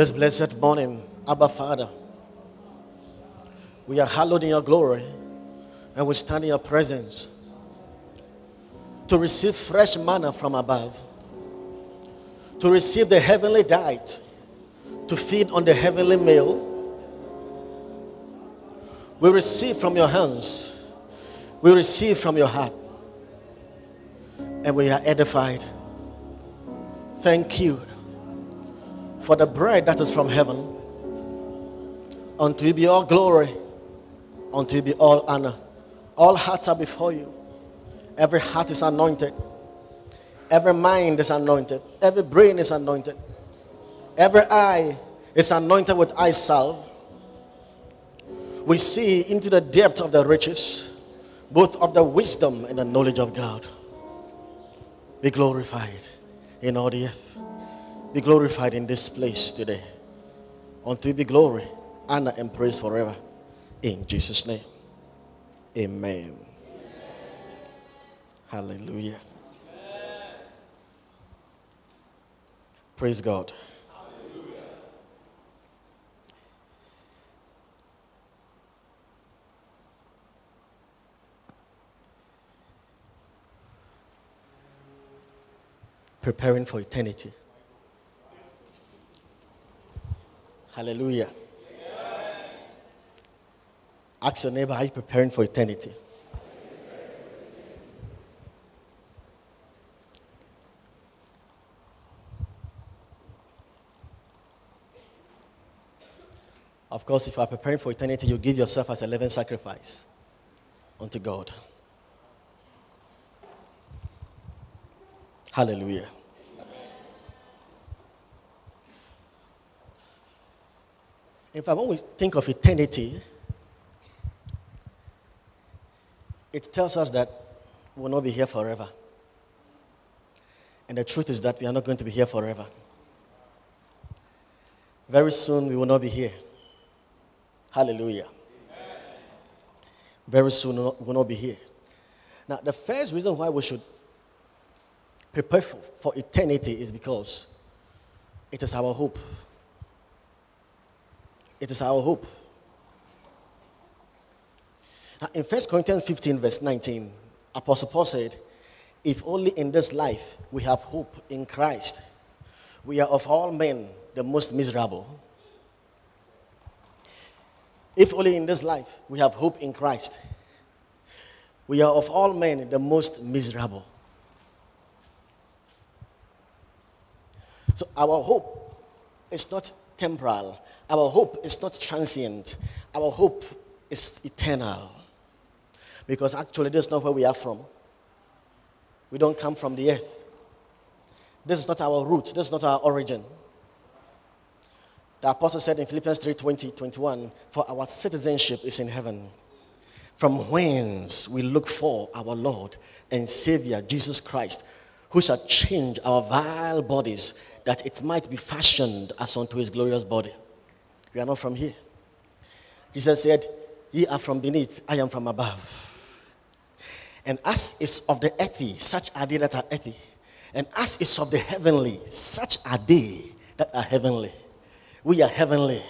This blessed morning, Abba Father, we are hallowed in your glory and we stand in your presence to receive fresh manna from above, to receive the heavenly diet, to feed on the heavenly meal. We receive from your hands, we receive from your heart, and we are edified. Thank you for the bread that is from heaven. Unto you be all glory, unto you be all honor. All hearts are before you. Every heart is anointed. Every mind is anointed. Every brain is anointed. Every eye is anointed with eye salve. We see into the depth of the riches, both of the wisdom and the knowledge of God. Be glorified in all the earth. Be glorified in this place today. Unto you be glory, honor, and praise forever. In Jesus' name. Amen. Hallelujah. Praise God. Preparing for eternity. Hallelujah. Ask your neighbor, are you preparing for eternity? Of course, if you are preparing for eternity, you give yourself as a living sacrifice unto God. Hallelujah. In fact, when we think of eternity, it tells us that we will not be here forever. And the truth is that we are not going to be here forever. Very soon we will not be here. Hallelujah. Very soon we will not be here. Now, the first reason why we should prepare for, for eternity is because it is our hope. It is our hope. Now, in 1 Corinthians 15, verse 19, Apostle Paul said, If only in this life we have hope in Christ, we are of all men the most miserable. If only in this life we have hope in Christ, we are of all men the most miserable. So our hope is not temporal, our hope is not transient, our hope is eternal. Because actually, this is not where we are from. We don't come from the earth. This is not our root, this is not our origin. The apostle said in Philippians 3 20, 21, For our citizenship is in heaven, from whence we look for our Lord and Savior, Jesus Christ, who shall change our vile bodies that it might be fashioned as unto his glorious body. We are not from here. Jesus said, Ye are from beneath, I am from above. And as is of the earthy, such are they that are earthy. And as is of the heavenly, such are they that are heavenly. We are heavenly.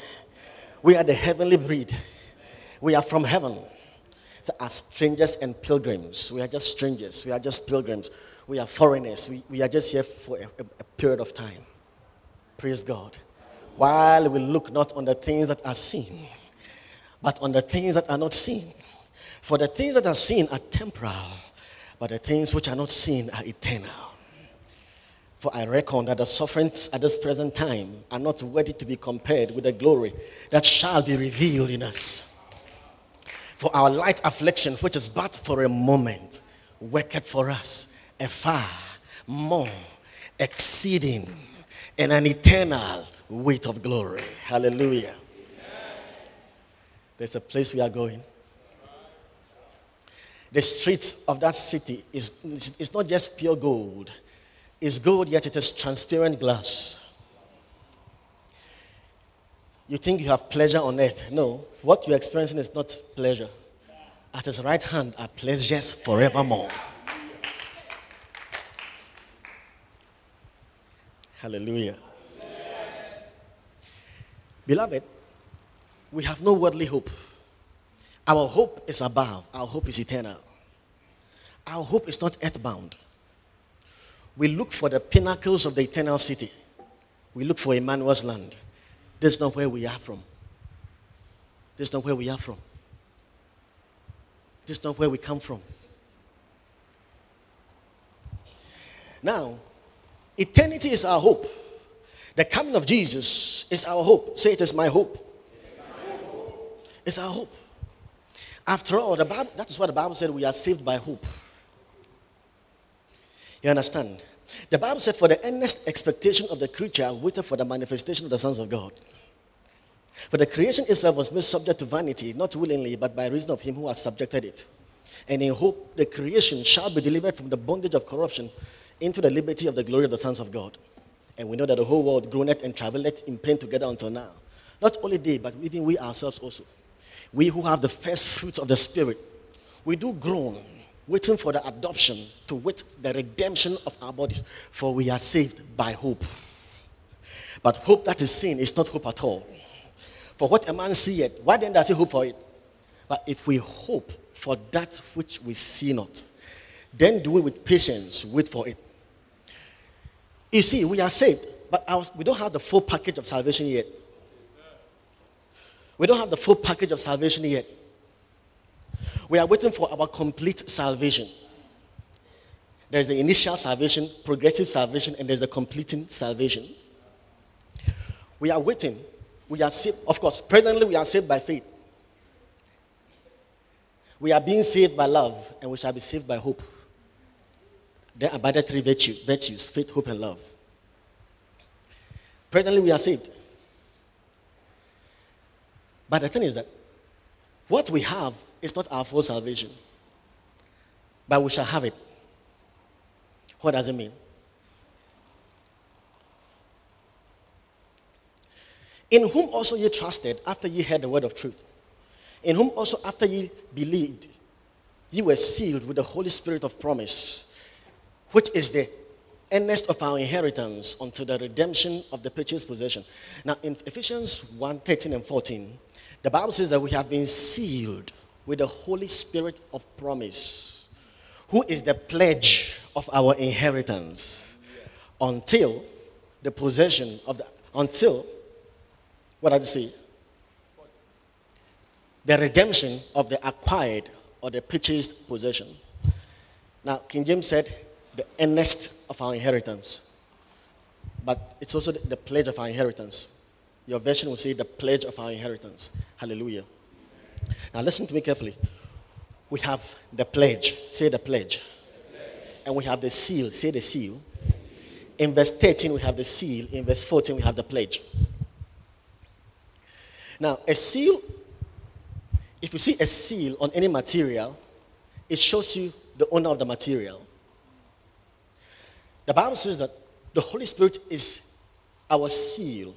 We are the heavenly breed. We are from heaven. So as strangers and pilgrims, we are just strangers. We are just pilgrims. We are foreigners. We, we are just here for a, a period of time. Praise God. While we look not on the things that are seen, but on the things that are not seen. For the things that are seen are temporal, but the things which are not seen are eternal. For I reckon that the sufferings at this present time are not worthy to be compared with the glory that shall be revealed in us. For our light affliction, which is but for a moment, worketh for us a far more exceeding and an eternal weight of glory. Hallelujah. There's a place we are going. The streets of that city is, is not just pure gold, it's gold, yet it is transparent glass. You think you have pleasure on earth. No, what you're experiencing is not pleasure. At his right hand are pleasures forevermore. Hallelujah. Beloved, we have no worldly hope. Our hope is above, our hope is eternal. Our hope is not earthbound. We look for the pinnacles of the eternal city. We look for Emmanuel's land. This is not where we are from. This is not where we are from. This is not where we come from. Now, eternity is our hope. The coming of Jesus is our hope. Say it is my hope. It's our hope. After all, the Bible, that is what the Bible said we are saved by hope. You understand? The Bible said, For the earnest expectation of the creature waited for the manifestation of the sons of God. For the creation itself was made subject to vanity, not willingly, but by reason of him who has subjected it. And in hope, the creation shall be delivered from the bondage of corruption into the liberty of the glory of the sons of God. And we know that the whole world groaneth and travaileth in pain together until now. Not only they, but even we ourselves also. We who have the first fruits of the Spirit, we do groan, waiting for the adoption to wait the redemption of our bodies. For we are saved by hope. But hope that is seen is not hope at all. For what a man seeth, why then does he hope for it? But if we hope for that which we see not, then do we with patience wait for it. You see, we are saved, but we don't have the full package of salvation yet. We don't have the full package of salvation yet. We are waiting for our complete salvation. There's the initial salvation, progressive salvation, and there's the completing salvation. We are waiting. We are saved. Of course, presently we are saved by faith. We are being saved by love, and we shall be saved by hope. There the three virtues, virtues faith, hope, and love. Presently, we are saved. But the thing is that what we have is not our full salvation, but we shall have it. What does it mean? In whom also ye trusted after ye heard the word of truth, in whom also after ye believed, ye were sealed with the Holy Spirit of promise, which is the earnest of our inheritance unto the redemption of the purchased possession. Now, in Ephesians 1 13 and 14, the Bible says that we have been sealed with the Holy Spirit of promise, who is the pledge of our inheritance until the possession of the, until, what did I say? The redemption of the acquired or the purchased possession. Now, King James said, the earnest of our inheritance. But it's also the, the pledge of our inheritance. Your version will say the pledge of our inheritance. Hallelujah. Now listen to me carefully. We have the pledge. Say the pledge. And we have the seal. Say the seal. In verse 13, we have the seal. In verse 14, we have the pledge. Now, a seal, if you see a seal on any material, it shows you the owner of the material. The Bible says that the Holy Spirit is our seal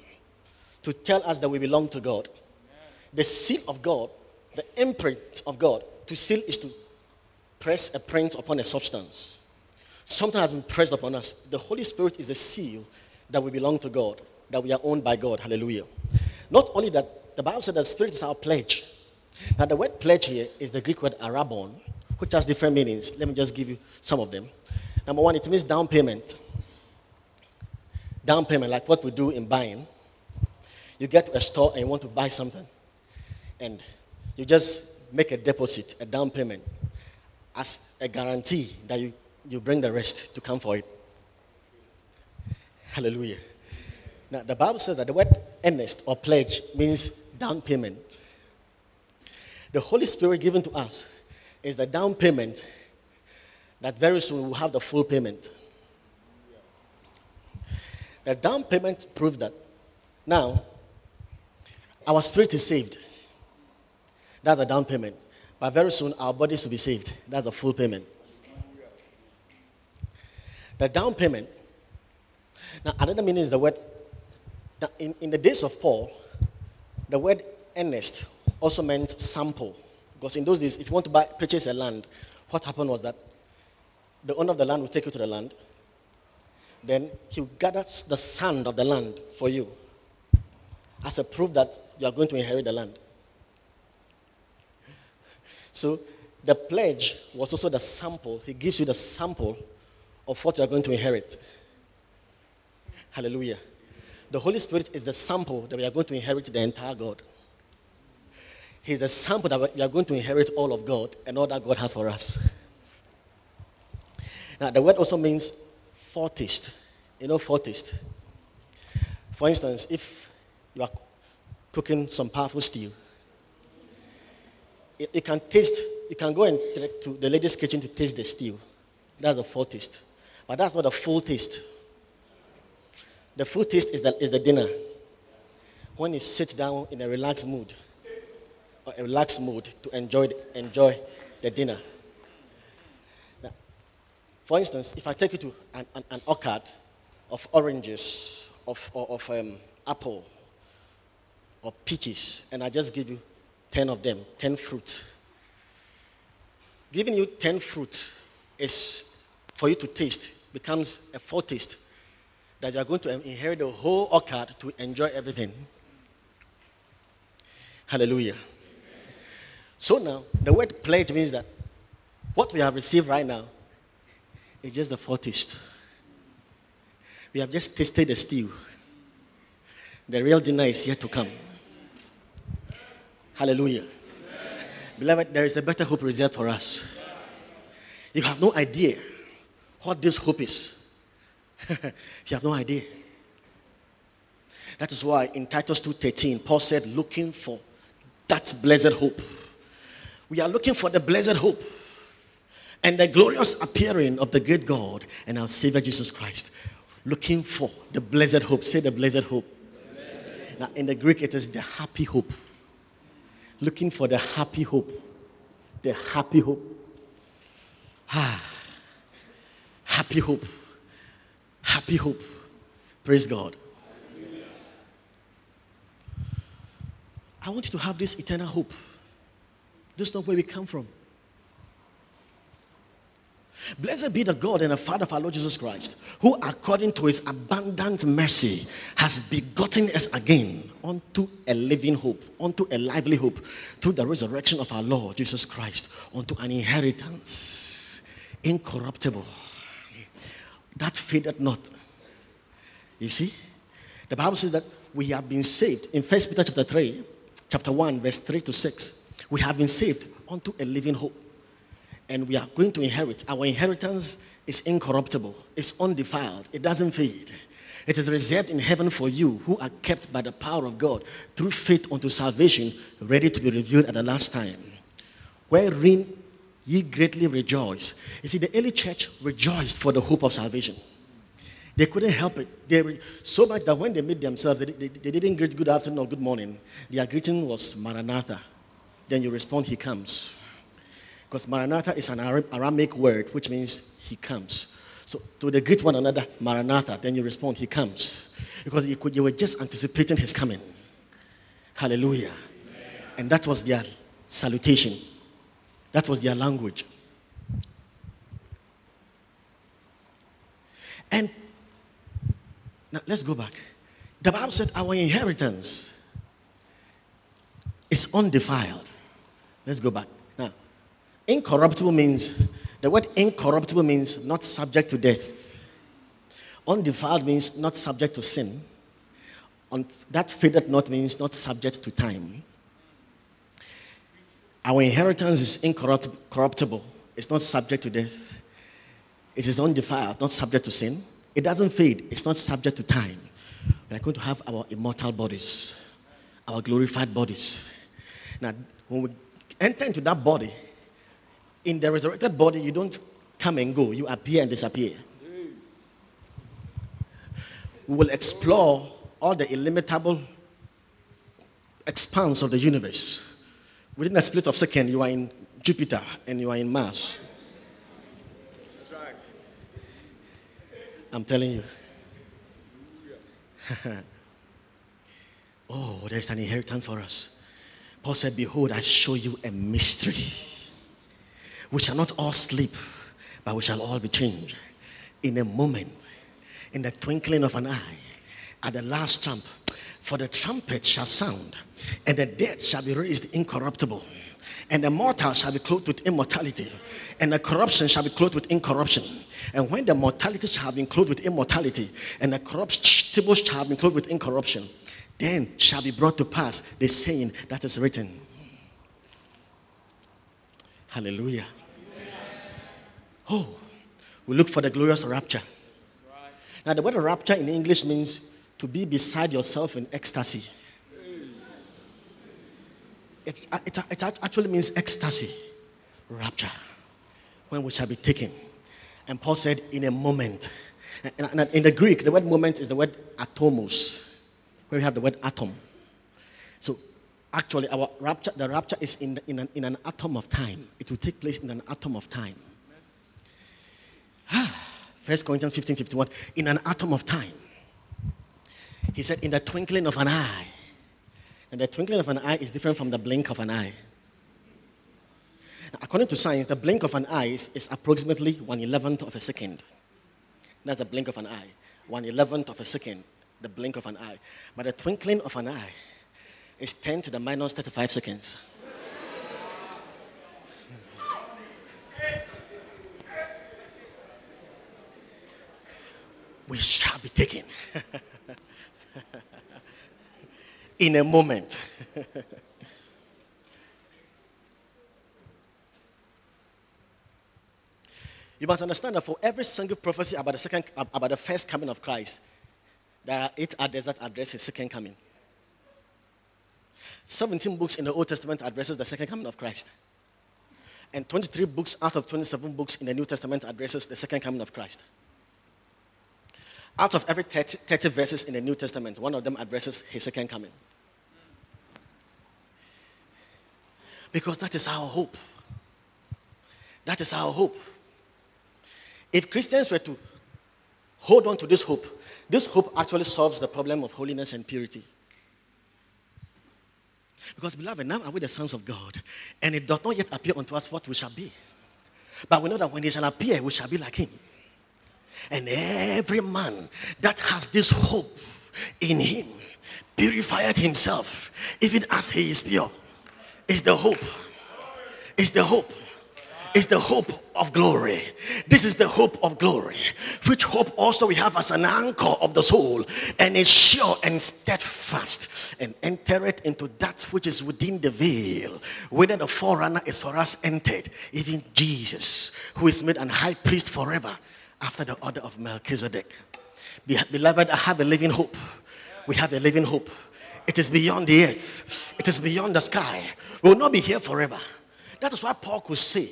to tell us that we belong to God. The seal of God, the imprint of God, to seal is to press a print upon a substance. Something has been pressed upon us. The Holy Spirit is the seal that we belong to God, that we are owned by God. Hallelujah. Not only that, the Bible said that Spirit is our pledge. Now, the word pledge here is the Greek word arabon, which has different meanings. Let me just give you some of them. Number one, it means down payment. Down payment, like what we do in buying. You get to a store and you want to buy something, and you just make a deposit, a down payment, as a guarantee that you, you bring the rest to come for it. Hallelujah. Now, the Bible says that the word earnest or pledge means down payment. The Holy Spirit given to us is the down payment that very soon we will have the full payment. The down payment proved that now our spirit is saved. That's a down payment. But very soon our bodies will be saved. That's a full payment. The down payment. Now, another meaning is the word. In, in the days of Paul, the word earnest also meant sample. Because in those days, if you want to buy, purchase a land, what happened was that the owner of the land will take you to the land. Then he will gather the sand of the land for you as a proof that you are going to inherit the land. So the pledge was also the sample. He gives you the sample of what you are going to inherit. Hallelujah. The Holy Spirit is the sample that we are going to inherit the entire God. He's a sample that we are going to inherit all of God and all that God has for us. Now, the word also means foretaste. You know, foretaste. For instance, if you are cooking some powerful stew, you can taste, you can go and to the lady's kitchen to taste the stew. That's the foretaste. But that's not the full taste. The full taste is the, is the dinner. When you sit down in a relaxed mood, or a relaxed mood to enjoy, enjoy the dinner. For instance, if I take you to an, an, an orchard of oranges, of, or, of um, apple, or peaches, and I just give you 10 of them, 10 fruit. Giving you 10 fruit is for you to taste, becomes a foretaste that you are going to inherit the whole orchard to enjoy everything. Hallelujah. So now, the word pledge means that what we have received right now is just the foretaste. We have just tasted the stew. The real dinner is yet to come. Hallelujah. Beloved, there is a better hope reserved for us. You have no idea what this hope is. you have no idea. That is why in Titus 2:13, Paul said, looking for that blessed hope. We are looking for the blessed hope and the glorious appearing of the great God and our Savior Jesus Christ. Looking for the blessed hope. Say the blessed hope. Now, in the Greek, it is the happy hope. Looking for the happy hope. The happy hope. Ah, happy hope. Happy hope. Praise God. I want you to have this eternal hope. This is not where we come from. Blessed be the God and the Father of our Lord Jesus Christ, who according to his abundant mercy has begotten us again unto a living hope, unto a lively hope, through the resurrection of our Lord Jesus Christ, unto an inheritance incorruptible, that faded not. You see? The Bible says that we have been saved in First Peter chapter 3, chapter 1, verse 3 to 6 we have been saved unto a living hope. And we are going to inherit. Our inheritance is incorruptible, it's undefiled, it doesn't fade. It is reserved in heaven for you who are kept by the power of God through faith unto salvation, ready to be revealed at the last time. Wherein ye greatly rejoice. You see, the early church rejoiced for the hope of salvation. They couldn't help it. They were so much that when they met themselves, they, they, they didn't greet good afternoon or good morning. Their greeting was Maranatha, then you respond, He comes. Because Maranatha is an Aramaic word which means He comes. So to the greet one another, Maranatha, then you respond, He comes. Because you, could, you were just anticipating His coming. Hallelujah. And that was their salutation, that was their language. And now let's go back. The Bible said our inheritance is undefiled. Let's go back. Incorruptible means, the word incorruptible means not subject to death. Undefiled means not subject to sin. On, that faded not means not subject to time. Our inheritance is incorruptible. It's not subject to death. It is undefiled, not subject to sin. It doesn't fade. It's not subject to time. We are going to have our immortal bodies, our glorified bodies. Now, when we enter into that body, in the resurrected body, you don't come and go, you appear and disappear. We will explore all the illimitable expanse of the universe. Within a split of a second, you are in Jupiter and you are in Mars. I'm telling you. oh, there's an inheritance for us. Paul said, Behold, I show you a mystery. We shall not all sleep, but we shall all be changed in a moment, in the twinkling of an eye, at the last trump. For the trumpet shall sound, and the dead shall be raised incorruptible, and the mortal shall be clothed with immortality, and the corruption shall be clothed with incorruption. And when the mortality shall be clothed with immortality, and the corruptible shall be clothed with incorruption, then shall be brought to pass the saying that is written. Hallelujah. Oh, we look for the glorious rapture. Now, the word rapture in English means to be beside yourself in ecstasy. It, uh, it, it actually means ecstasy, rapture, when we shall be taken. And Paul said, in a moment. And, and in the Greek, the word moment is the word atomos, where we have the word atom. So actually, our rapture, the rapture is in, in, an, in an atom of time. It will take place in an atom of time. First Corinthians 15 51. In an atom of time. He said, in the twinkling of an eye. And the twinkling of an eye is different from the blink of an eye. According to science, the blink of an eye is, is approximately one eleventh of a second. That's the blink of an eye. One eleventh of a second, the blink of an eye. But the twinkling of an eye is 10 to the minus 35 seconds. we shall be taken in a moment. you must understand that for every single prophecy about the second about the first coming of Christ, there are eight others that address his second coming. 17 books in the Old Testament addresses the second coming of Christ. And 23 books out of 27 books in the New Testament addresses the second coming of Christ. Out of every 30, 30 verses in the New Testament, one of them addresses his second coming. Because that is our hope. That is our hope. If Christians were to hold on to this hope, this hope actually solves the problem of holiness and purity. Because, beloved, now are we the sons of God, and it does not yet appear unto us what we shall be. But we know that when he shall appear, we shall be like him. And every man that has this hope in him purified himself, even as he is pure. Is the hope. Is the hope. Is the hope of glory. This is the hope of glory, which hope also we have as an anchor of the soul, and is sure and steadfast, and enter it into that which is within the veil, whether the forerunner is for us entered, even Jesus, who is made an high priest forever after the order of Melchizedek. Beloved, I have a living hope. We have a living hope. It is beyond the earth, it is beyond the sky. We will not be here forever. That is why Paul could say,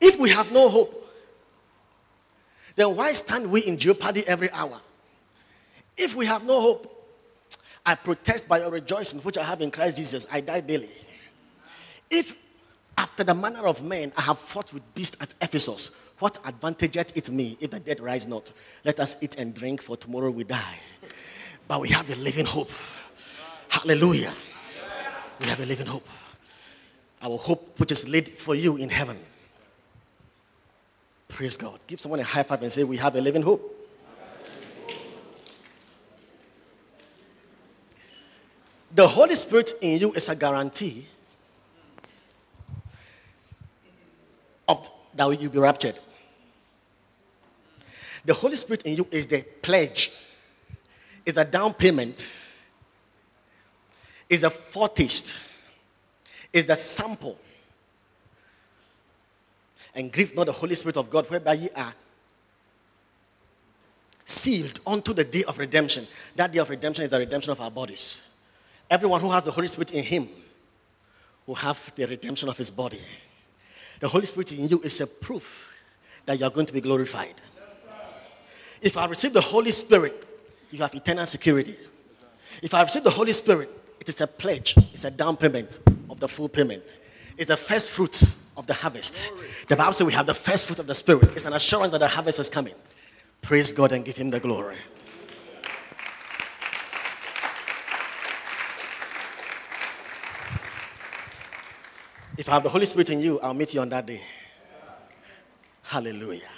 if we have no hope, then why stand we in jeopardy every hour? If we have no hope, I protest by your rejoicing, which I have in Christ Jesus. I die daily. If after the manner of men, I have fought with beasts at Ephesus. What advantageth it me if the dead rise not? Let us eat and drink, for tomorrow we die. But we have a living hope. Hallelujah. We have a living hope. Our hope, which is laid for you in heaven. Praise God. Give someone a high five and say, We have a living hope. The Holy Spirit in you is a guarantee of that you'll be raptured. The Holy Spirit in you is the pledge, is a down payment, is a foretaste, is the sample. And grieve not the Holy Spirit of God, whereby ye are sealed unto the day of redemption. That day of redemption is the redemption of our bodies. Everyone who has the Holy Spirit in him will have the redemption of his body. The Holy Spirit in you is a proof that you are going to be glorified. If I receive the Holy Spirit, you have eternal security. If I receive the Holy Spirit, it is a pledge, it's a down payment of the full payment. It's the first fruit of the harvest. The Bible says we have the first fruit of the Spirit. It's an assurance that the harvest is coming. Praise God and give Him the glory. If I have the Holy Spirit in you, I'll meet you on that day. Hallelujah.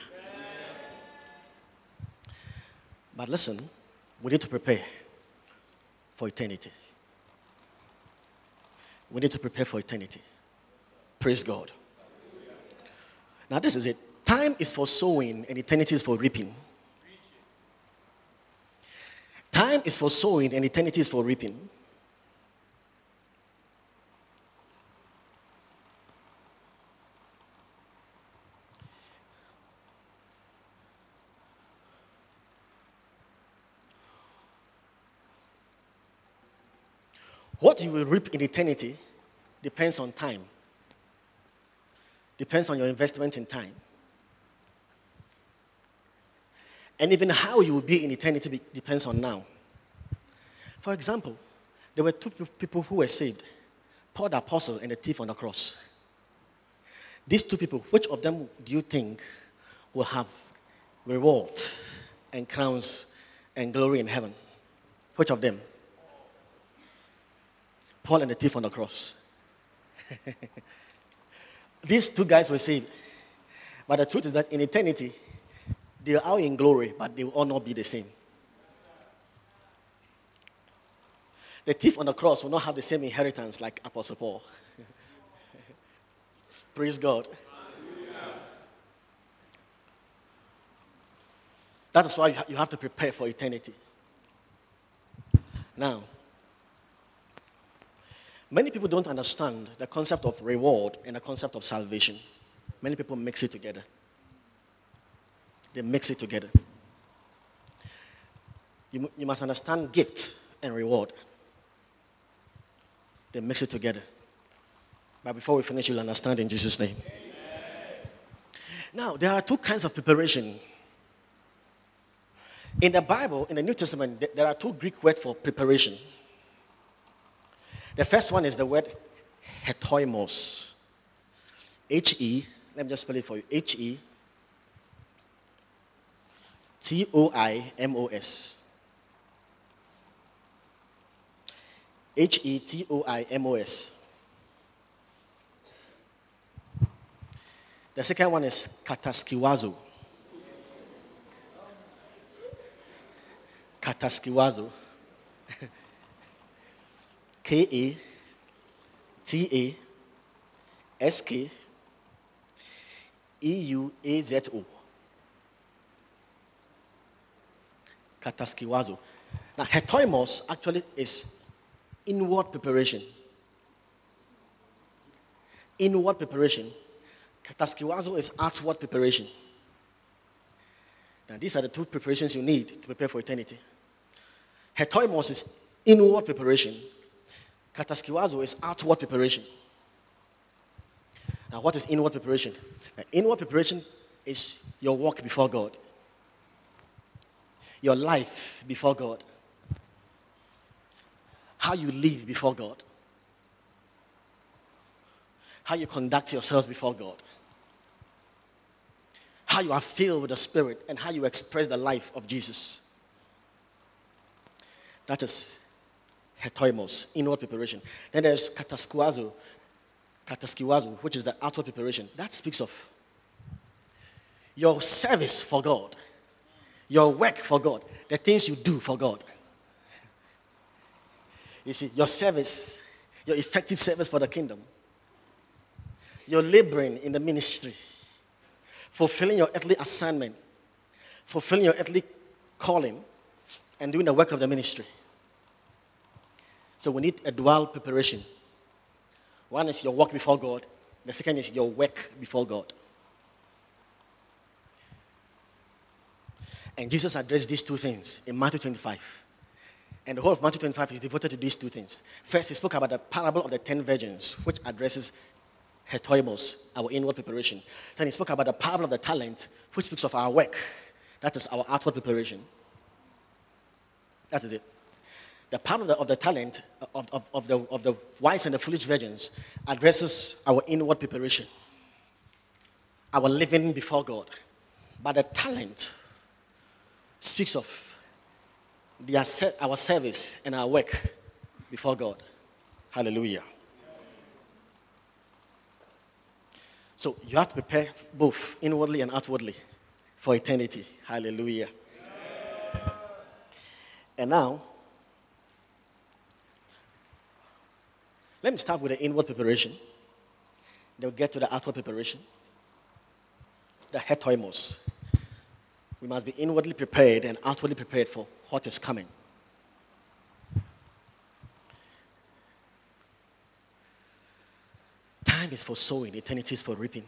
But listen, We need to prepare for eternity. We need to prepare for eternity. Praise God. Now, this is it. Time is for sowing, and eternity is for reaping. Time is for sowing, and eternity is for reaping. What you will reap in eternity depends on time, depends on your investment in time. And even how you will be in eternity depends on now. For example, there were two people who were saved Paul the apostle and the thief on the cross. These two people, which of them do you think will have reward and crowns and glory in heaven? Which of them? Paul and the thief on the cross. These two guys were saved. But the truth is that in eternity, they are all in glory, but they will all not be the same. The thief on the cross will not have the same inheritance like Apostle Paul. Praise God. That is why you have to prepare for eternity. Now, Many people don't understand the concept of reward and the concept of salvation. Many people mix it together. They mix it together. You, you must understand gift and reward. They mix it together. But before we finish, you'll understand in Jesus' name. Amen. Now, there are two kinds of preparation. In the Bible, in the New Testament, there are two Greek words for preparation. The first one is the word hetoimos. H E, let me just spell it for you. H E T O I M O S. H E T O I M O S. The second one is kataskeuazo. Kataskeuazo. K A T A S K E U A Z O. Kataskeuazo. Now, hetoimos actually is inward preparation. Inward preparation. Kataskeuazo is outward preparation. Now, these are the two preparations you need to prepare for eternity. Hetoimos is inward preparation. Kataskeuazo is outward preparation. Now, what is inward preparation? Now, inward preparation is your walk before God, your life before God, how you live before God, how you conduct yourselves before God, how you are filled with the Spirit, and how you express the life of Jesus. That is hetoimos, inward preparation. Then there's kataskeuazo, kataskeuazo, which is the outward preparation. That speaks of your service for God, your work for God, the things you do for God. You see, your service, your effective service for the kingdom, your laboring in the ministry, fulfilling your earthly assignment, fulfilling your earthly calling, and doing the work of the ministry. So we need a dual preparation. One is your work before God, the second is your work before God. And Jesus addressed these two things in Matthew 25. And the whole of Matthew 25 is devoted to these two things. First, he spoke about the parable of the ten virgins, which addresses hetoimos, our inward preparation. Then he spoke about the parable of the talent, which speaks of our work. That is our outward preparation. That is it the part of the, of the talent of, of, of, the, of the wise and the foolish virgins addresses our inward preparation, our living before God. But the talent speaks of our service and our work before God. Hallelujah. So you have to prepare both inwardly and outwardly for eternity. Hallelujah. And now, let me start with the inward preparation. Then we'll get to the outward preparation. The hetoimos. We must be inwardly prepared and outwardly prepared for what is coming. Time is for sowing, eternity is for reaping.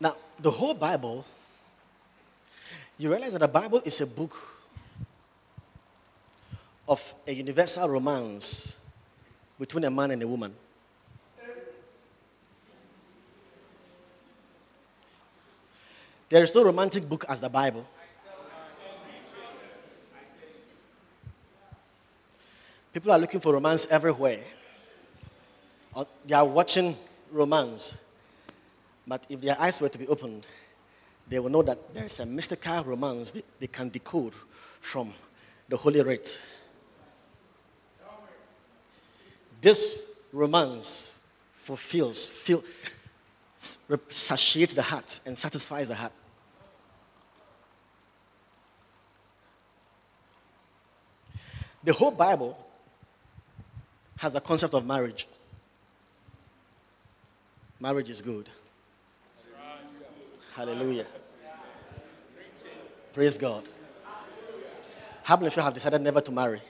Now, the whole Bible, you realize that the Bible is a book of a universal romance between a man and a woman. There is no romantic book as the Bible. People are looking for romance everywhere. Uh, they are watching romance. But if their eyes were to be opened, they will know that there is a mystical romance they, they can decode from the Holy Writ. This romance fulfills, fill, satiates the heart and satisfies the heart. The whole Bible has a concept of marriage. Marriage is good. Hallelujah. Praise God. How many of you have decided never to marry?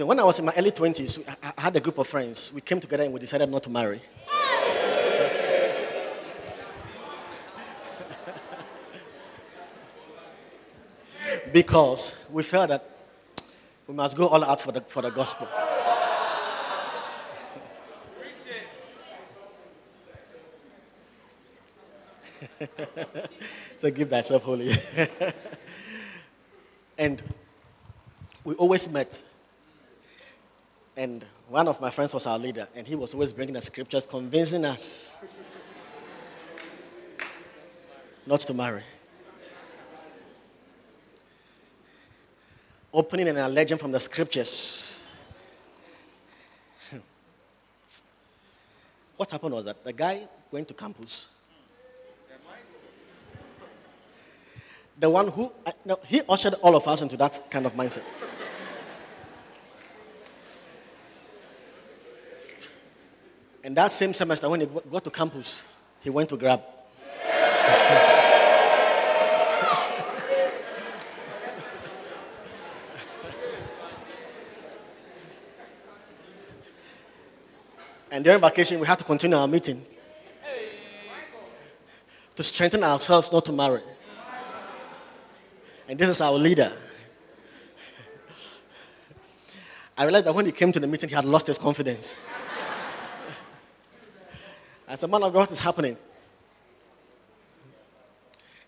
So when I was in my early 20s, I had a group of friends. We came together and we decided not to marry. because we felt that we must go all out for the, for the gospel. so give thyself holy. and we always met. And one of my friends was our leader, and he was always bringing the scriptures, convincing us not to marry. opening and alleging from the scriptures. what happened was that the guy went to campus. The one who, uh, no, he ushered all of us into that kind of mindset. And that same semester, when he got to campus, he went to grab. And during vacation, we had to continue our meeting to strengthen ourselves not to marry. And this is our leader. I realized that when he came to the meeting, he had lost his confidence. I said, Man of God, what is happening?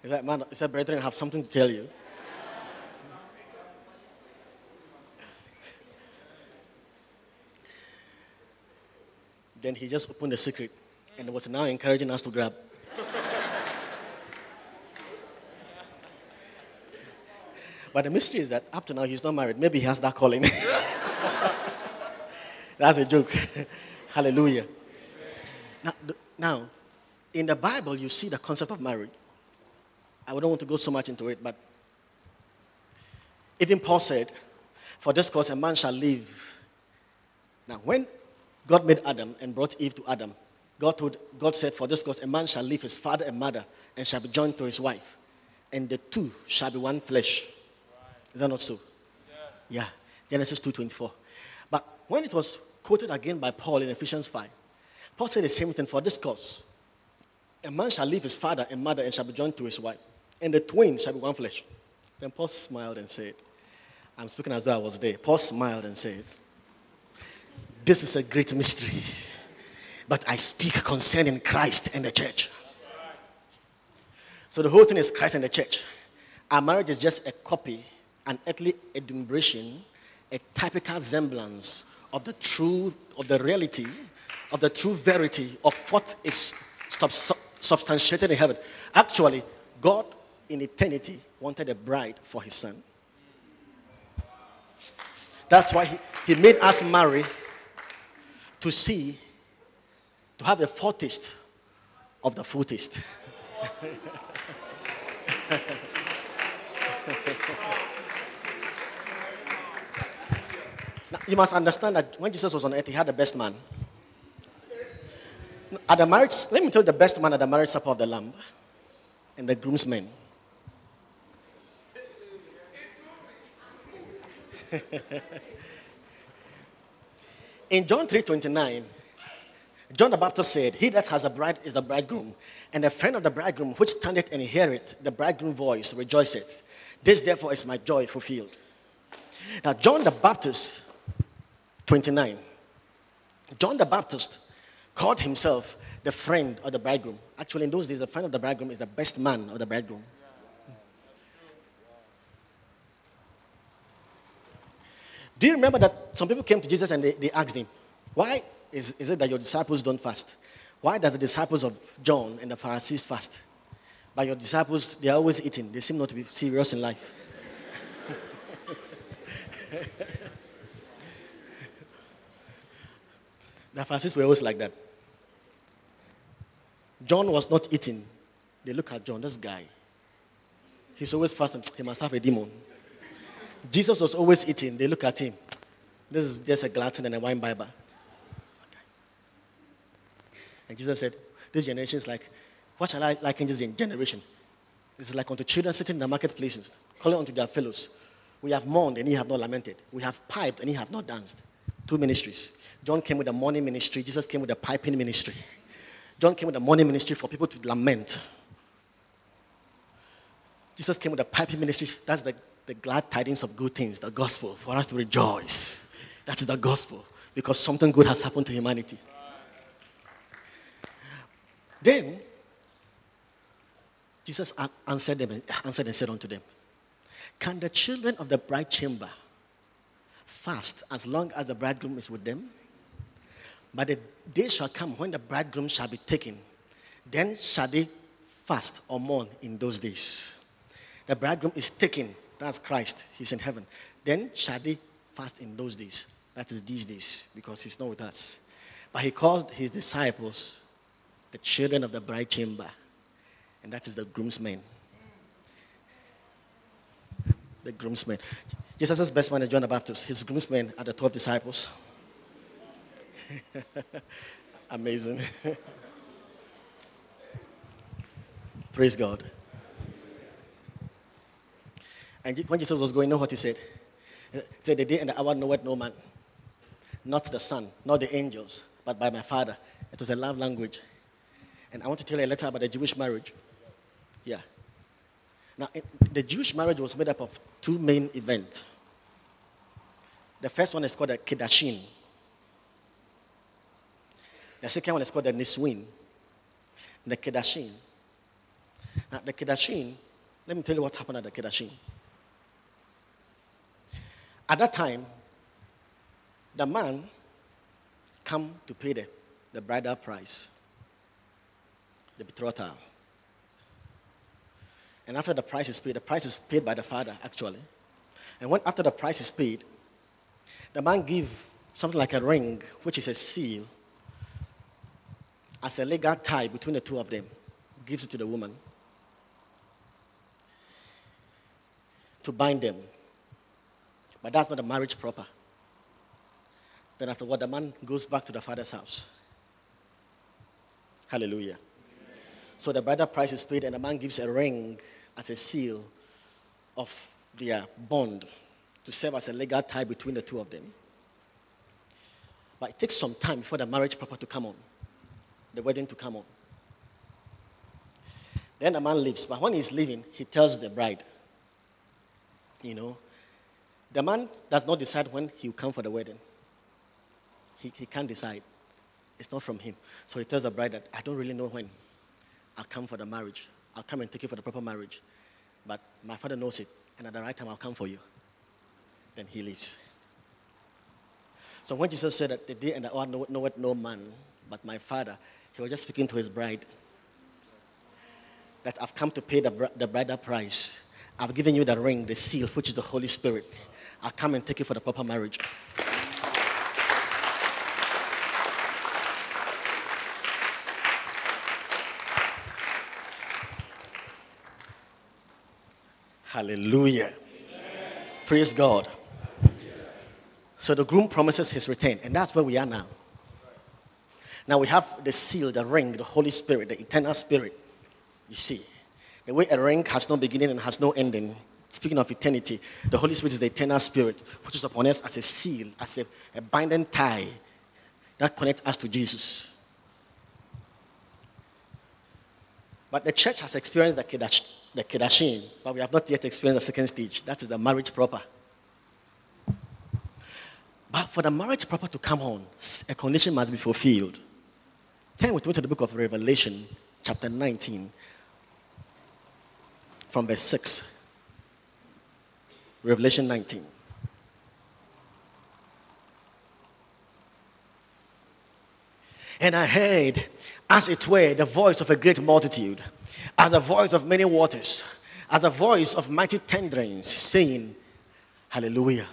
He said, Man, he said, Brethren, I have something to tell you. Then he just opened the secret and was now encouraging us to grab. but the mystery is that up to now he's not married. Maybe he has that calling. That's a joke. Hallelujah. Now, now, in the Bible, you see the concept of marriage. I don't want to go so much into it, but even Paul said, For this cause a man shall live. Now, when God made Adam and brought Eve to Adam. God, told, God said, For this cause, a man shall leave his father and mother and shall be joined to his wife, and the two shall be one flesh. Is that not so? Yeah. yeah. Genesis 2.24. But when it was quoted again by Paul in Ephesians 5, Paul said the same thing for this cause. A man shall leave his father and mother and shall be joined to his wife, and the twins shall be one flesh. Then Paul smiled and said, I'm speaking as though I was there. Paul smiled and said, this is a great mystery. But I speak concerning Christ and the church. So the whole thing is Christ and the church. Our marriage is just a copy, an earthly adumbration, a typical semblance of the truth, of the reality, of the true verity of what is substantiated in heaven. Actually, God in eternity wanted a bride for his son. That's why he, he made us marry to see, to have a foretaste of the full taste. now, you must understand that when Jesus was on earth, he had the best man. At the marriage, let me tell you the best man at the marriage supper of the Lamb and the groomsmen. In John 3:29, John the Baptist said, He that has a bride is the bridegroom, and the friend of the bridegroom which standeth and heareth the bridegroom voice rejoiceth. This therefore is my joy fulfilled. Now, John the Baptist, 29, John the Baptist called himself the friend of the bridegroom. Actually, in those days, the friend of the bridegroom is the best man of the bridegroom. Do you remember that some people came to Jesus and they, they asked him, Why is, is it that your disciples don't fast? Why does the disciples of John and the Pharisees fast? But your disciples, they are always eating. They seem not to be serious in life. the Pharisees were always like that. John was not eating. They look at John, this guy. He's always fasting. He must have a demon. Jesus was always eating. They look at him. This is just a glutton and a wine bibber. And Jesus said, This generation is like, what shall I liken this generation? It's like unto children sitting in the marketplaces, calling unto their fellows. We have mourned and ye have not lamented. We have piped and ye have not danced. Two ministries. John came with the mourning ministry, Jesus came with the piping ministry. John came with the mourning ministry for people to lament. Jesus came with the piping ministry. That's the, the glad tidings of good things, the gospel, for us to rejoice. That is the gospel because something good has happened to humanity. Then Jesus answered them answered and said unto them, Can the children of the bride chamber fast as long as the bridegroom is with them? But the day shall come when the bridegroom shall be taken. Then shall they fast or mourn in those days. The bridegroom is taken. That's Christ. He's in heaven. Then shall they fast in those days. That is these days because he's not with us. But he called his disciples the children of the bride chamber. And that is the groomsmen. The groomsmen. Jesus' best man is John the Baptist. His groomsmen are the 12 disciples. Amazing. Praise God. And when Jesus was going, know what he said? He said, The day and the hour knoweth no man, not the Son, not the angels, but by my Father. It was a love language. And I want to tell you a letter about the Jewish marriage. Yeah. Now, the Jewish marriage was made up of two main events. The first one is called a Kiddushin. The second one is called the Nissuin. The Kiddushin. Now, the Kiddushin, let me tell you what happened at the Kiddushin. At that time, the man come to pay the, the bridal price, the betrothal. And after the price is paid, the price is paid by the father, actually. And when after the price is paid, the man give something like a ring, which is a seal as a legal tie between the two of them, gives it to the woman to bind them. But that's not a marriage proper. Then afterward, the man goes back to the father's house. Hallelujah. So the bridal price is paid, and the man gives a ring as a seal of their bond to serve as a legal tie between the two of them. But it takes some time for the marriage proper to come on the wedding to come on. Then the man leaves. But when he's leaving, he tells the bride, you know, the man does not decide when he will come for the wedding. He, he can't decide. It's not from him. So he tells the bride that I don't really know when I'll come for the marriage. I'll come and take you for the proper marriage. But my father knows it. And at the right time, I'll come for you. Then he leaves. So when Jesus said that the day and the hour knoweth no man but my father, he was just speaking to his bride that I've come to pay the, the bridal price. I've given you the ring, the seal, which is the Holy Spirit. I'll come and take you for the proper marriage. Hallelujah. Amen. Praise God. So the groom promises his return, and that's where we are now. Now we have the seal, the ring, the Holy Spirit, the eternal spirit. You see, the way a ring has no beginning and has no ending. Speaking of eternity, the Holy Spirit is the eternal spirit, which is upon us as a seal, as a, a binding tie that connects us to Jesus. But the church has experienced the, Kedash, the Kedashin, but we have not yet experienced the second stage. That is the marriage proper. But for the marriage proper to come on, a condition must be fulfilled. Turn with me to the book of Revelation, chapter 19, from verse 6. Revelation 19. And I heard, as it were, the voice of a great multitude, as a voice of many waters, as a voice of mighty thunderings, saying, Hallelujah.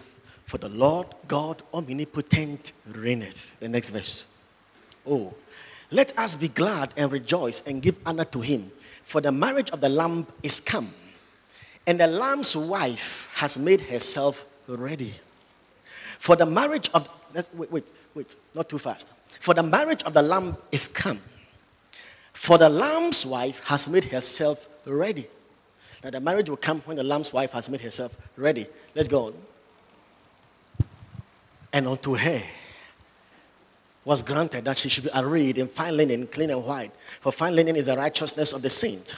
For the Lord God omnipotent reigneth. The next verse. Oh, let us be glad and rejoice and give honor to him, for the marriage of the Lamb is come, and the Lamb's wife has made herself ready. For the marriage of let's wait, wait, wait, not too fast. For the marriage of the Lamb is come. For the Lamb's wife has made herself ready. Now the marriage will come when the Lamb's wife has made herself ready. Let's go on. And unto her was granted that she should be arrayed in fine linen, clean and white. For fine linen is the righteousness of the saint.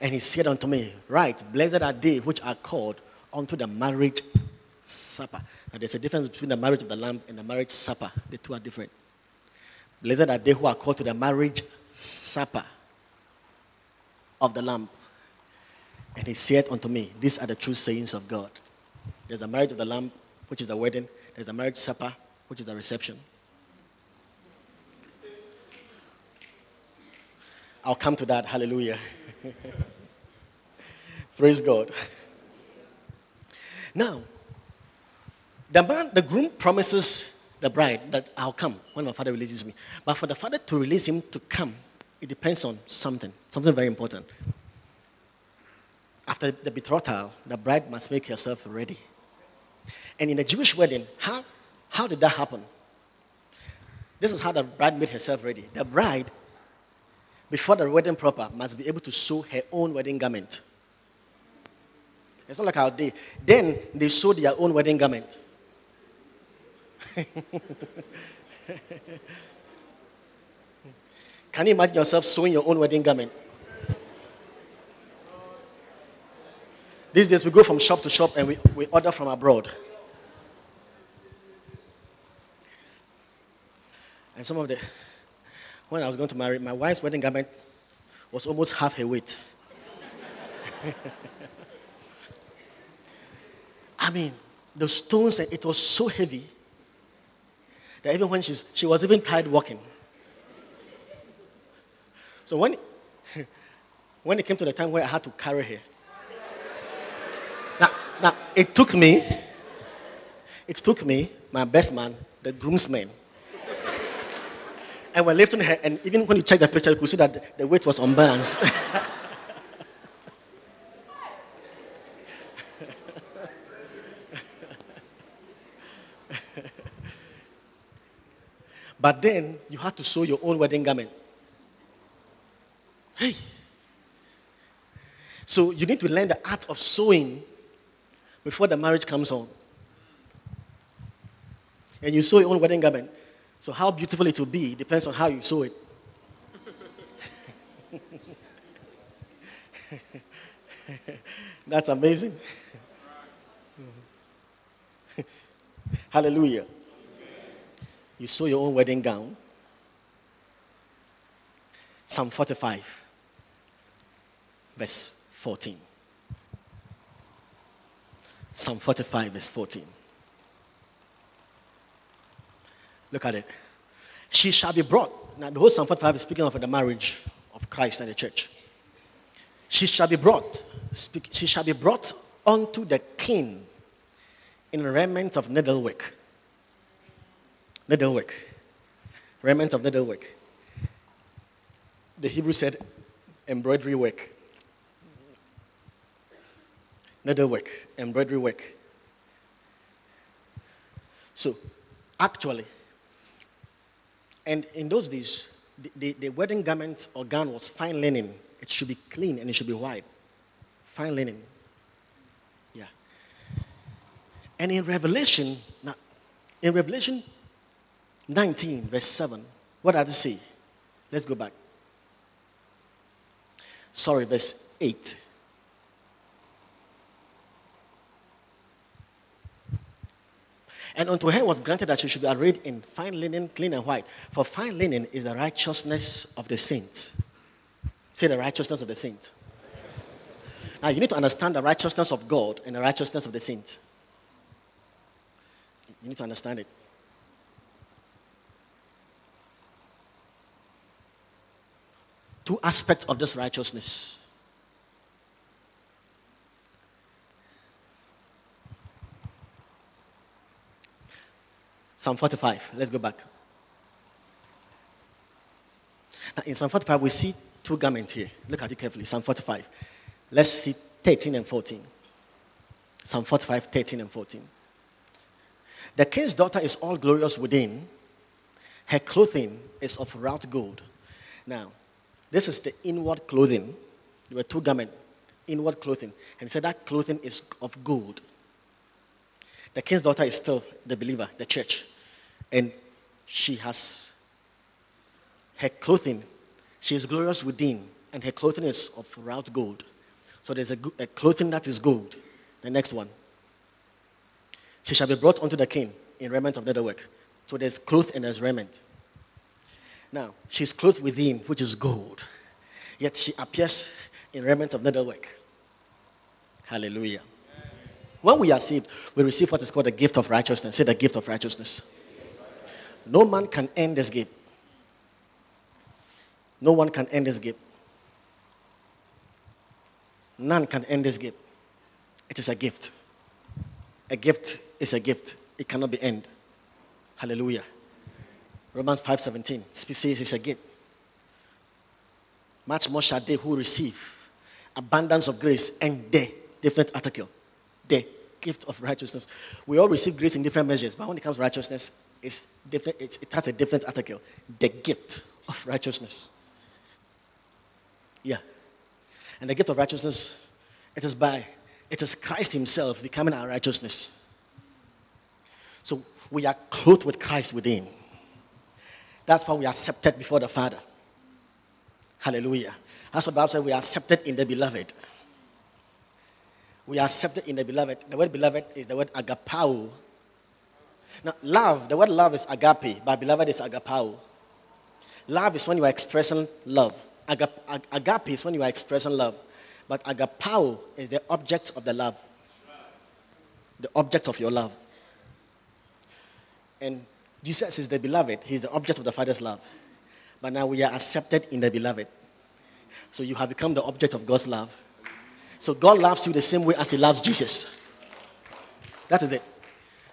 And he said unto me, Right, blessed are they which are called unto the marriage supper. Now there's a difference between the marriage of the lamb and the marriage supper. The two are different. Blessed are they who are called to the marriage supper of the lamb. And he said unto me, These are the true sayings of God. There's a marriage of the lamb, which is the wedding. There's a marriage supper, which is the reception. I'll come to that. Hallelujah. Praise God. Now, the man, the groom promises the bride that I'll come when my father releases me. But for the father to release him to come, it depends on something, something very important. After the betrothal, the bride must make herself ready. And in a Jewish wedding, how, how did that happen? This is how the bride made herself ready. The bride, before the wedding proper, must be able to sew her own wedding garment. It's not like our day. Then they sew their own wedding garment. Can you imagine yourself sewing your own wedding garment? These days we go from shop to shop and we, we order from abroad. And some of the, when I was going to marry, my wife's wedding garment was almost half her weight. I mean, the stones, it was so heavy that even when she's, she was even tired walking. So when, when it came to the time where I had to carry her, now, now it took me, it took me, my best man, the groomsman, and we're lifting her. And even when you check the picture, you could see that the weight was unbalanced. but then you had to sew your own wedding garment. Hey. So you need to learn the art of sewing before the marriage comes on. And you sew your own wedding garment. So, how beautiful it will be depends on how you sew it. That's amazing. Hallelujah. You sew your own wedding gown. Psalm 45, verse 14. Psalm 45, verse 14. Look at it. She shall be brought. Now, the whole Psalm 45 is speaking of the marriage of Christ and the church. She shall be brought. Speak, she shall be brought unto the king in raiment of needlework. Needlework. Raiment of needlework. The Hebrew said embroidery work. Needlework, embroidery work. So, actually, and in those days, the, the, the, wedding garment or gown was fine linen. It should be clean and it should be white. Fine linen. Yeah. And in Revelation, now, in Revelation 19, verse 7, what does it say? Let's go back. Sorry, verse 8. And unto her was granted that she should be arrayed in fine linen, clean and white. For fine linen is the righteousness of the saints. Say the righteousness of the saints. Now you need to understand the righteousness of God and the righteousness of the saints. You need to understand it. Two aspects of this righteousness. Psalm 45. Let's go back. Now, in Psalm 45, we see two garments here. Look at it carefully. Psalm 45. Let's see 13 and 14. Psalm 45, 13 and 14. The king's daughter is all glorious within. Her clothing is of wrought gold. Now, this is the inward clothing. There were two garments, inward clothing. And he said that clothing is of gold. The king's daughter is still the believer, the church and she has her clothing, she is glorious within, and her clothing is of wrought gold. So there's a, a clothing that is gold. The next one. She shall be brought unto the king in raiment of needlework. So there's cloth and there's raiment. Now, she's clothed within, which is gold. Yet she appears in raiment of needlework. Hallelujah. When we are saved, we receive what is called the gift of righteousness. Say the gift of righteousness. No man can end this gift. No one can end this gift. None can end this gift. It is a gift. A gift is a gift. It cannot be ended. Hallelujah. Romans 5:17 says it's a gift. Much more shall they who receive abundance of grace and the different article, the gift of righteousness. We all receive grace in different measures, but when it comes to righteousness, different, it's, it has a different article. The gift of righteousness. Yeah. And the gift of righteousness, it is by, it is Christ Himself becoming our righteousness. So we are clothed with Christ within. That's why we are accepted before the Father. Hallelujah. That's what the Bible says we are accepted in the beloved. We are accepted in the beloved. The word beloved is the word agapao, now, love, the word love is agape, but beloved is agapao. Love is when you are expressing love. agape is when you are expressing love. But agapao is the object of the love. The object of your love. And Jesus is the beloved. He's the object of the Father's love. But now we are accepted in the beloved. So you have become the object of God's love. So God loves you the same way as He loves Jesus. That is it.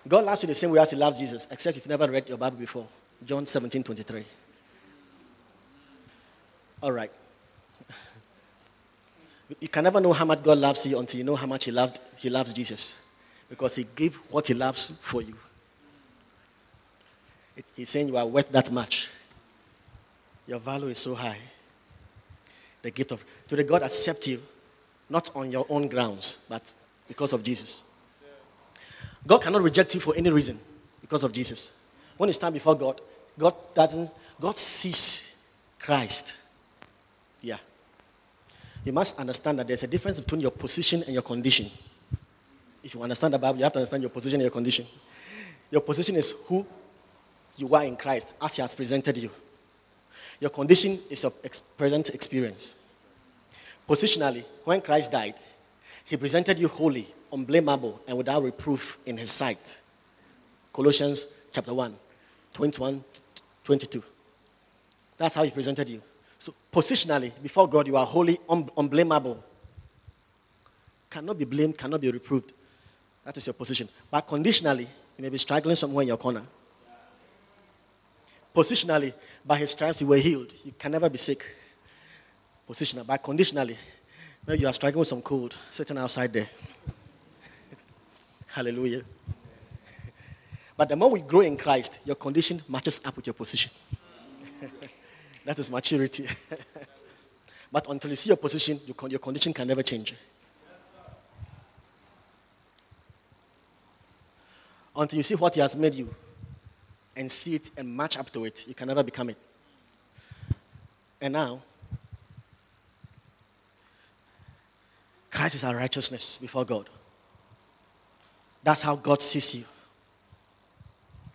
God loves you the same way as He loves Jesus, except you've never read your Bible before. John 17 23. All right. You can never know how much God loves you until you know how much He loved He loves Jesus. Because He gave what He loves for you. He's saying you are worth that much. Your value is so high. The gift of to the God accept you, not on your own grounds, but because of Jesus. God cannot reject you for any reason because of Jesus. When you stand before God, God doesn't, God sees Christ. Yeah. You must understand that there's a difference between your position and your condition. If you understand the Bible, you have to understand your position and your condition. Your position is who you are in Christ as He has presented you. Your condition is your ex- present experience. Positionally, when Christ died, He presented you holy, unblameable and without reproof in his sight. Colossians chapter 1, 21, 22. That's how he presented you. So, positionally, before God, you are holy, un- unblameable. cannot be blamed, cannot be reproved. That is your position. But conditionally, you may be struggling somewhere in your corner. Positionally, by his stripes you were healed. You can never be sick. Positionally, but conditionally, maybe you are struggling with some cold sitting outside there. Hallelujah. But the more we grow in Christ, your condition matches up with your position. that is maturity. but until you see your position, your condition can never change. Until you see what He has made you and see it and match up to it, you can never become it. And now, Christ is our righteousness before God. That's how God sees you.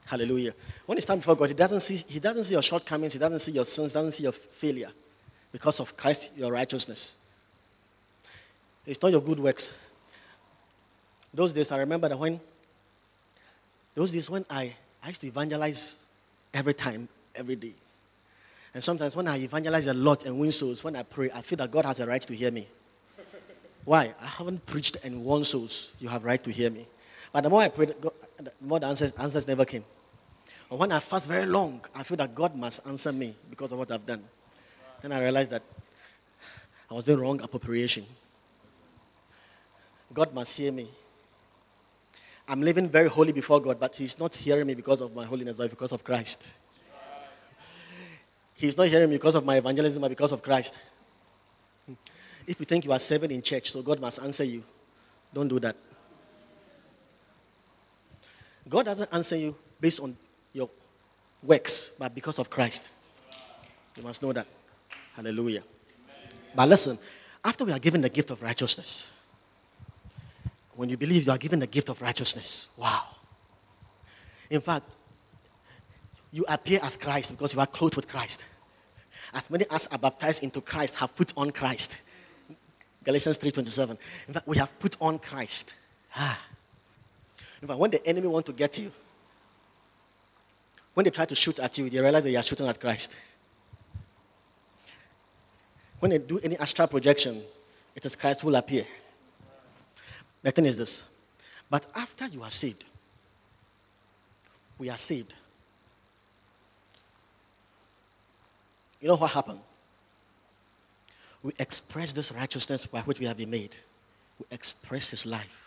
Hallelujah. When you stand before God, He doesn't see, he doesn't see your shortcomings, He doesn't see your sins, doesn't see your failure because of Christ, your righteousness. It's not your good works. Those days, I remember that when, those days when I, I used to evangelize every time, every day. And sometimes when I evangelize a lot and win souls, when I pray, I feel that God has a right to hear me. Why? I haven't preached and won souls. You have right to hear me. But the more I prayed, God, the more the answers, answers never came. And when I fast very long, I feel that God must answer me because of what I've done. Then I realized that I was doing wrong appropriation. God must hear me. I'm living very holy before God, but He's not hearing me because of my holiness, but because of Christ. He's not hearing me because of my evangelism, but because of Christ. If you think you are serving in church, so God must answer you, don't do that. God doesn't answer you based on your works, but because of Christ. You must know that. Hallelujah. But listen, after we are given the gift of righteousness, when you believe you are given the gift of righteousness, wow. In fact, you appear as Christ because you are clothed with Christ. As many as are baptized into Christ have put on Christ. Galatians 3:27. In fact, we have put on Christ. Ah. When the enemy want to get you, when they try to shoot at you, they realize that you are shooting at Christ. When they do any astral projection, it is Christ who will appear. The thing is this. But after you are saved, we are saved. You know what happened? We express this righteousness by which we have been made. We express his life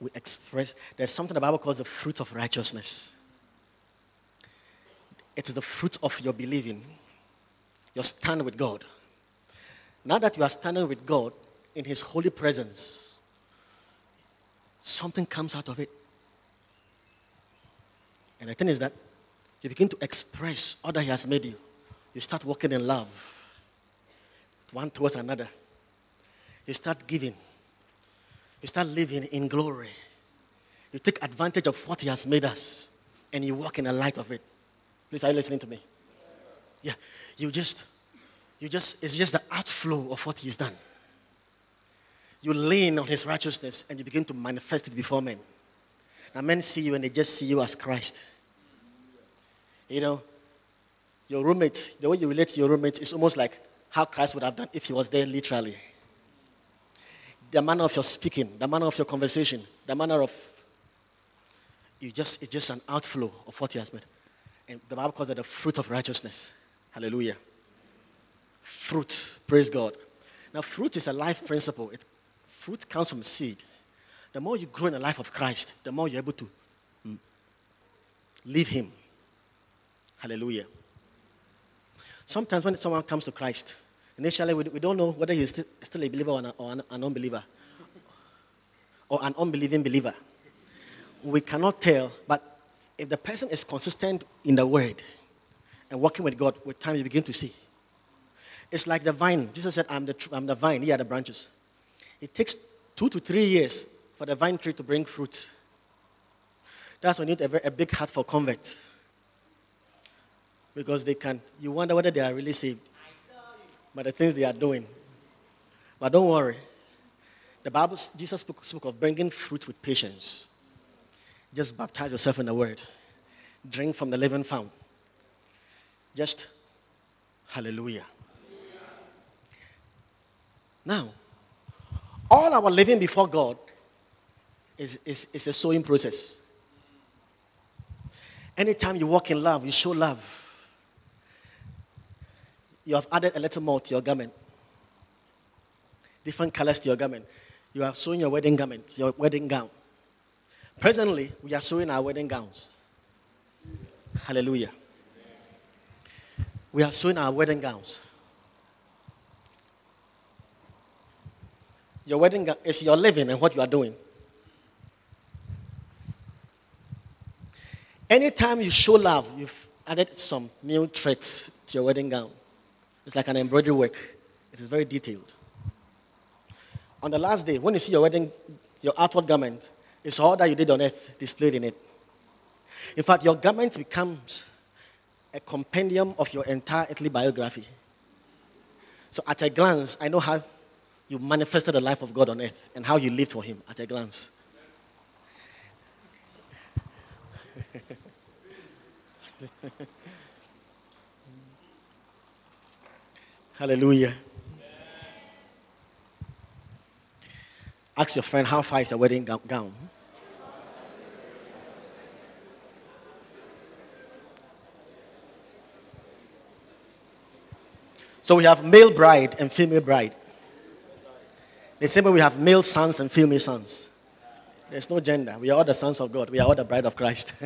we express, there's something the Bible calls the fruit of righteousness. It is the fruit of your believing, your stand with God. Now that you are standing with God in His holy presence, something comes out of it. And the thing is that you begin to express all that He has made you. You start walking in love, one towards another. You start giving. You start living in glory. You take advantage of what He has made us and you walk in the light of it. Please, are you listening to me? Yeah. You just, you just, it's just the outflow of what He's done. You lean on His righteousness and you begin to manifest it before men. Now, men see you and they just see you as Christ. You know, your roommate, the way you relate to your roommate is almost like how Christ would have done if he was there literally the manner of your speaking, the manner of your conversation, the manner of you just it's just an outflow of what he has made. And the Bible calls it the fruit of righteousness. Hallelujah. Fruit. Praise God. Now, fruit is a life principle. It, fruit comes from seed. The more you grow in the life of Christ, the more you're able to leave Him. Hallelujah. Sometimes when someone comes to Christ, Initially, we, we don't know whether he's still, still a believer or an, or an, unbeliever or an unbelieving believer. We cannot tell, but if the person is consistent in the word and working with God, with time you begin to see. It's like the vine. Jesus said, I'm the, I'm the vine, here are the branches. It takes two to three years for the vine tree to bring fruit. That's when you need a, a big heart for converts. Because they can, you wonder whether they are really saved by the things they are doing. But don't worry. The Bible, Jesus spoke, spoke of bringing fruit with patience. Just baptize yourself in the word. Drink from the living fountain. Just hallelujah. Now, All our living before God is, is, is a sowing process. Anytime you walk in love, you show love. You have added a little more to your garment, different colors to your garment. You are sewing your wedding garment, your wedding gown. Presently, we are sewing our wedding gowns. Hallelujah. We are sewing our wedding gowns. Your wedding gown is your living and what you are doing. Anytime you show love, you've added some new threads to your wedding gown. It's like an embroidery work. It is very detailed. On the last day, when you see your wedding, your outward garment, it's all that you did on earth displayed in it. In fact, your garment becomes a compendium of your entire earthly biography. So, at a glance, I know how you manifested the life of God on earth and how you lived for Him at a glance. Hallelujah. Ask your friend, how far is the wedding gown? So we have male bride and female bride. The same way we have male sons and female sons. There's no gender. We are all the sons of God. We are all the bride of Christ.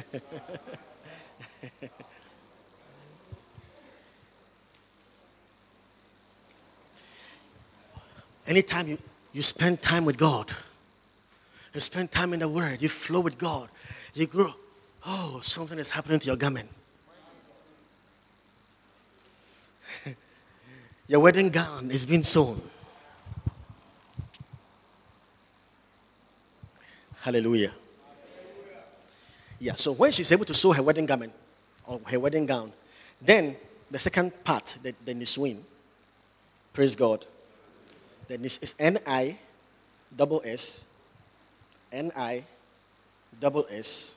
Anytime you, you spend time with God, you spend time in the Word, you flow with God, you grow. Oh, something is happening to your garment. Your wedding gown is being sewn. Hallelujah. Yeah, so when she's able to sew her wedding garment or her wedding gown, then the second part, the, the nissuin, praise God. The this is N I double S, N I double S,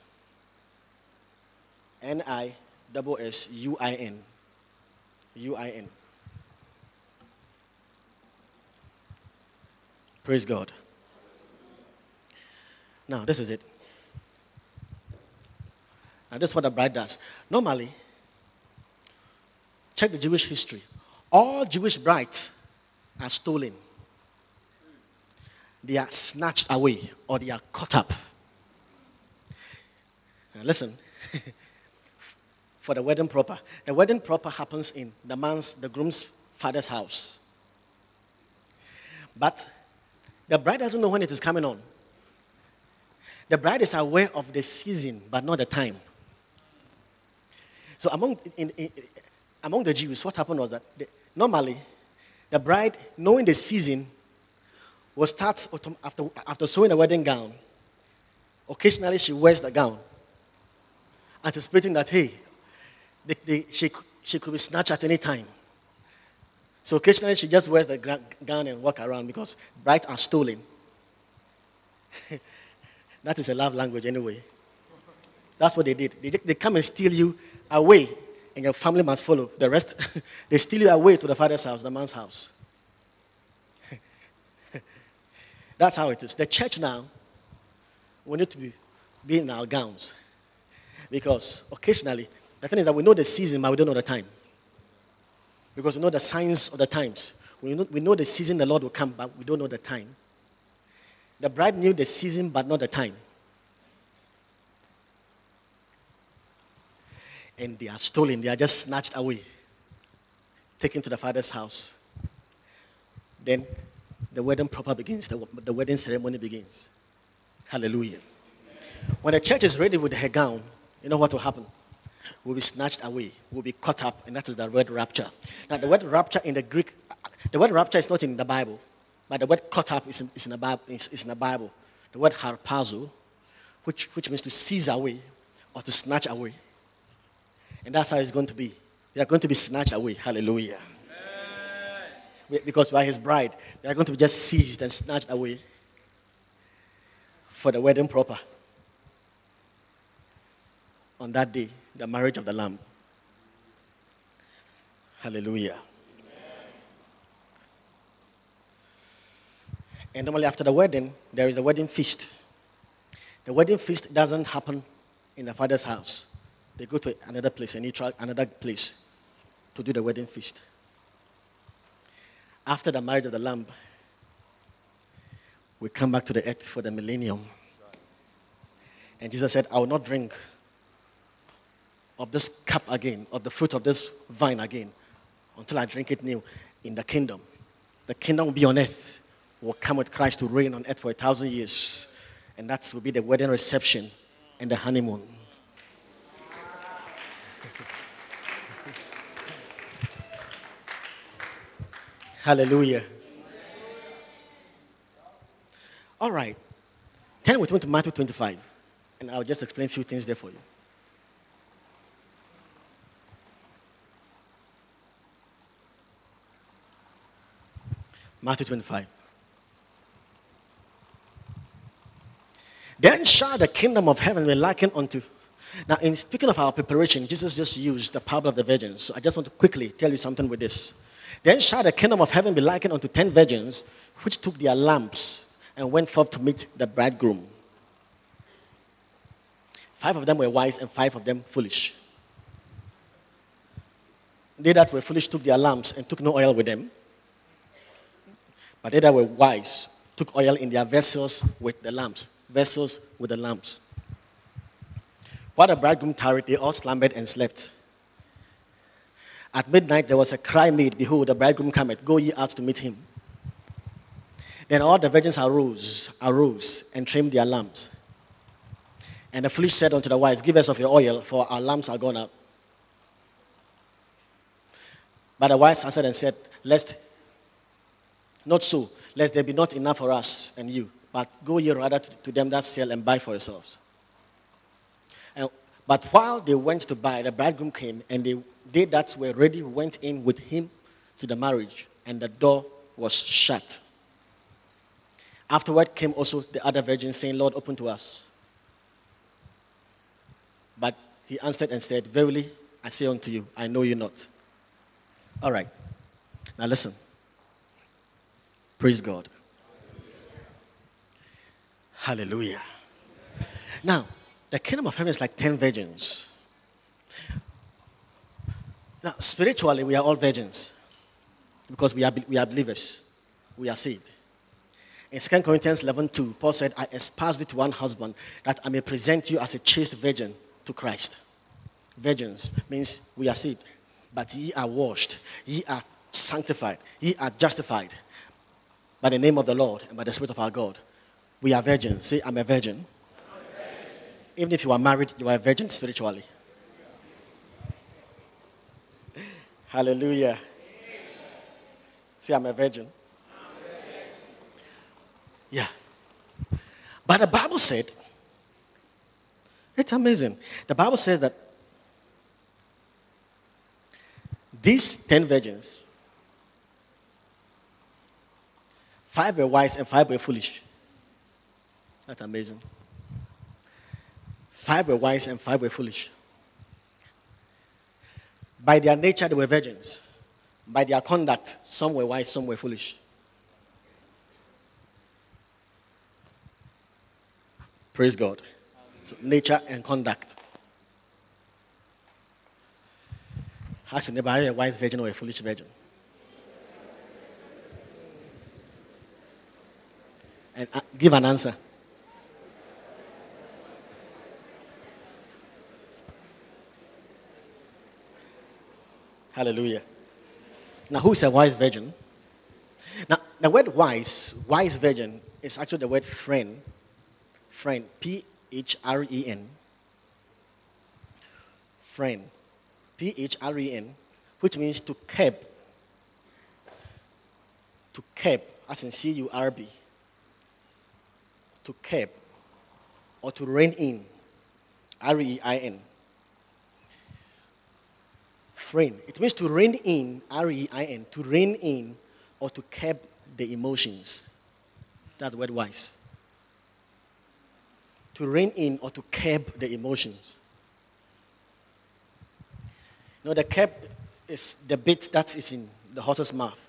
N I double S U I N, U I N. Praise God. Now, this is it. Now, this is what the bride does. Normally, check the Jewish history. All Jewish brides are stolen, they are snatched away, or they are caught up. Now, listen. for the wedding proper. The wedding proper happens in the man's, the groom's father's house. But the bride doesn't know when it is coming on. The bride is aware of the season, but not the time. So among, in, in, among the Jews, what happened was that normally the bride, knowing the season, will start after, after sewing a wedding gown. Occasionally, she wears the gown, anticipating that, hey, she, she could be snatched at any time. So occasionally she just wears the gown and walk around because brides are stolen. that is a love language anyway. That's what they did. They, they come and steal you away, and your family must follow. The rest, they steal you away to the father's house, the man's house. That's how it is. The church now, we need to be, be in our gowns. Because occasionally, the thing is that we know the season, but we don't know the time because we know the signs of the times. We know, we know the season the Lord will come, but we don't know the time. The bride knew the season, but not the time. And they are stolen, they are just snatched away, taken to the father's house. Then the wedding proper begins, the, the wedding ceremony begins. Hallelujah. When the church is ready with her gown, you know what will happen? We'll be snatched away, we'll be caught up, and that is the word rapture. Now, the word rapture in the Greek, the word rapture is not in the Bible, but the word caught up is in, is in, the, Bible, is, is in the Bible. The word harpazo, which, which means to seize away or to snatch away. And that's how it's going to be. We are going to be snatched away. Hallelujah. Because we are his bride. We are going to be just seized and snatched away for the wedding proper on that day the marriage of the Lamb. Hallelujah. And normally after the wedding, there is a wedding feast. The wedding feast doesn't happen in the father's house. They go to another place, a neutral, another place, to do the wedding feast. After the marriage of the Lamb, we come back to the earth for the millennium. And Jesus said, I will not drink of this cup again, of the fruit of this vine again, until I drink it new in the kingdom. The kingdom will be on earth. Will come with Christ to reign on earth for a thousand years. And that will be the wedding reception and the honeymoon. Hallelujah. All right. Turn with me to Matthew 25, and I'll just explain a few things there for you. Matthew 25. Then shall the kingdom of heaven be likened unto. Now, in speaking of our preparation, Jesus just used the parable of the virgins. So I just want to quickly tell you something with this. Then shall the kingdom of heaven be likened unto ten virgins, which took their lamps and went forth to meet the bridegroom. Five of them were wise, and five of them foolish. They that were foolish took their lamps and took no oil with them. But they that were wise took oil in their vessels with the lamps. Vessels with the lamps. While the bridegroom tarried, they all slumbered and slept. At midnight there was a cry made, Behold, the bridegroom cometh, go ye out to meet him. Then all the virgins arose, arose, and trimmed their lamps. And the foolish said unto the wise, Give us of your oil, for our lamps are gone out. But the wise answered and said, Lest not so, lest there be not enough for us and you, but go ye rather to, to them that sell and buy for yourselves. And, but while they went to buy, the bridegroom came, and they, they that were ready went in with him to the marriage, and the door was shut. Afterward came also the other virgins, saying, Lord, open to us. But he answered and said, Verily, I say unto you, I know you not. All right. Now listen. Praise God. Hallelujah. Now, the kingdom of heaven is like 10 virgins. Now, spiritually, we are all virgins because we are, we are believers. We are saved. In 2 Corinthians 11 2, Paul said, I espoused it to one husband that I may present you as a chaste virgin to Christ. Virgins means we are saved, but ye are washed, ye are sanctified, ye are justified by the name of the Lord and by the Spirit of our God. We are virgins. Say, I'm a virgin. I'm a virgin. Even if you are married, you are a virgin spiritually. Hallelujah. Virgin. I'm a virgin. Yeah. But the Bible said, it's amazing. The Bible says that these 10 virgins Five were wise and five were foolish. That's amazing. Five were wise and five were foolish. By their nature, they were virgins. By their conduct, some were wise, some were foolish. Praise God. So, nature and conduct. How should never a wise virgin or a foolish virgin? and uh, give an answer. Hallelujah. Now, who is a wise virgin? Now, the word wise, wise virgin, is actually the word phren. Phren, P H R E N. Phren, P H R E N, which means to curb. To curb, as in C U R B to curb or to rein in. R E I N. Rein. It means to rein in, R E I N, to rein in or to curb the emotions. That's word wise. To rein in or to curb the emotions. Now, the curb is the bit that is in the horse's mouth.